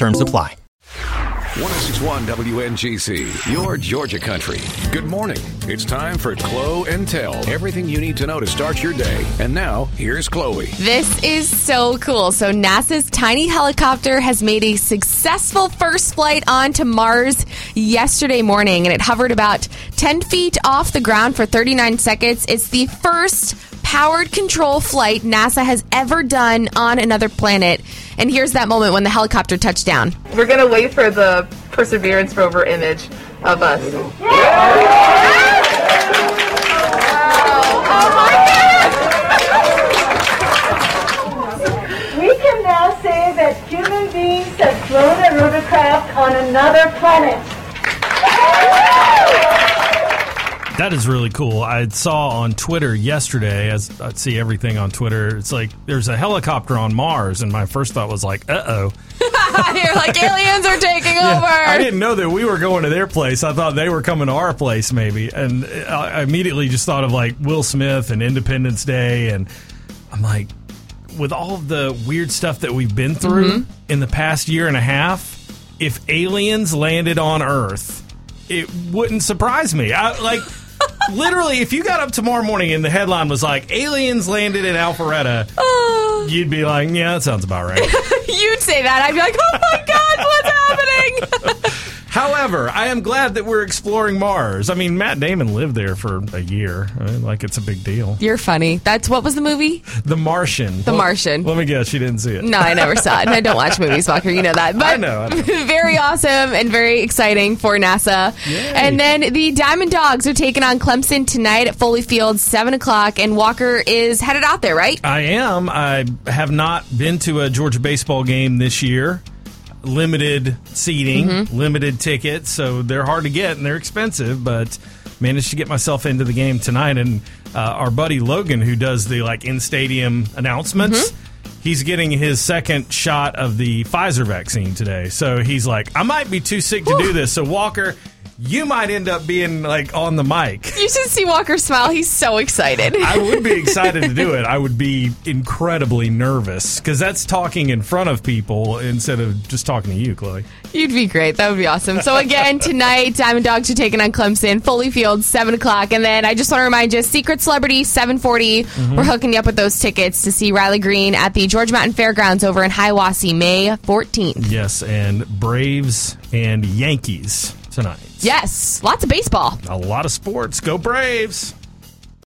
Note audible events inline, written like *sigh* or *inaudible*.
Terms apply. 1061 WNGC, your Georgia country. Good morning. It's time for Chloe and Tell. Everything you need to know to start your day. And now, here's Chloe. This is so cool. So, NASA's tiny helicopter has made a successful first flight onto Mars yesterday morning, and it hovered about 10 feet off the ground for 39 seconds. It's the first powered control flight NASA has ever done on another planet. And here's that moment when the helicopter touched down. We're going to wait for the Perseverance rover image of us. We can now say that human beings have flown a rotorcraft on another planet. That is really cool. I saw on Twitter yesterday, as I see everything on Twitter, it's like there's a helicopter on Mars, and my first thought was like, uh oh. *laughs* You're like, aliens are taking over. I didn't know that we were going to their place. I thought they were coming to our place, maybe. And I immediately just thought of like Will Smith and Independence Day. And I'm like, with all the weird stuff that we've been through in the past year and a half, if aliens landed on Earth, it wouldn't surprise me. I, like, literally, if you got up tomorrow morning and the headline was like, aliens landed in Alpharetta, uh. you'd be like, yeah, that sounds about right. *laughs* You'd say that. I'd be like, oh my God? However, I am glad that we're exploring Mars. I mean, Matt Damon lived there for a year. I mean, like, it's a big deal. You're funny. That's what was the movie? The Martian. The Martian. Let me guess, you didn't see it. No, I never saw it. I don't watch movies, Walker. You know that. *laughs* But I know, I know. *laughs* very awesome and very exciting for NASA. And then the Diamond Dogs are taking on Clemson tonight at Foley Field, 7 o'clock. And Walker is headed out there, right? I am. I have not been to a Georgia baseball game this year. Limited seating, Mm-hmm. limited tickets, so they're hard to get and they're expensive. But managed to get myself into the game tonight, and uh, our buddy Logan, who does the like in stadium announcements. Mm-hmm. He's getting his second shot of the Pfizer vaccine today. So he's like, I might be too sick to do this. So, Walker, you might end up being like on the mic. You should see Walker smile. He's so excited. I would be *laughs* excited to do it. I would be incredibly nervous because that's talking in front of people instead of just talking to you, Chloe. You'd be great. That would be awesome. So again, *laughs* tonight, Diamond Dogs are taking on Clemson, Foley Field, 7 o'clock. And then I just want to remind you, Secret Celebrity, 740. Mm-hmm. We're hooking you up with those tickets to see Riley Green at the Georgia Mountain Fairgrounds over in Hiawassee, May 14th. Yes, and Braves and Yankees tonight. Yes, lots of baseball. A lot of sports. Go Braves.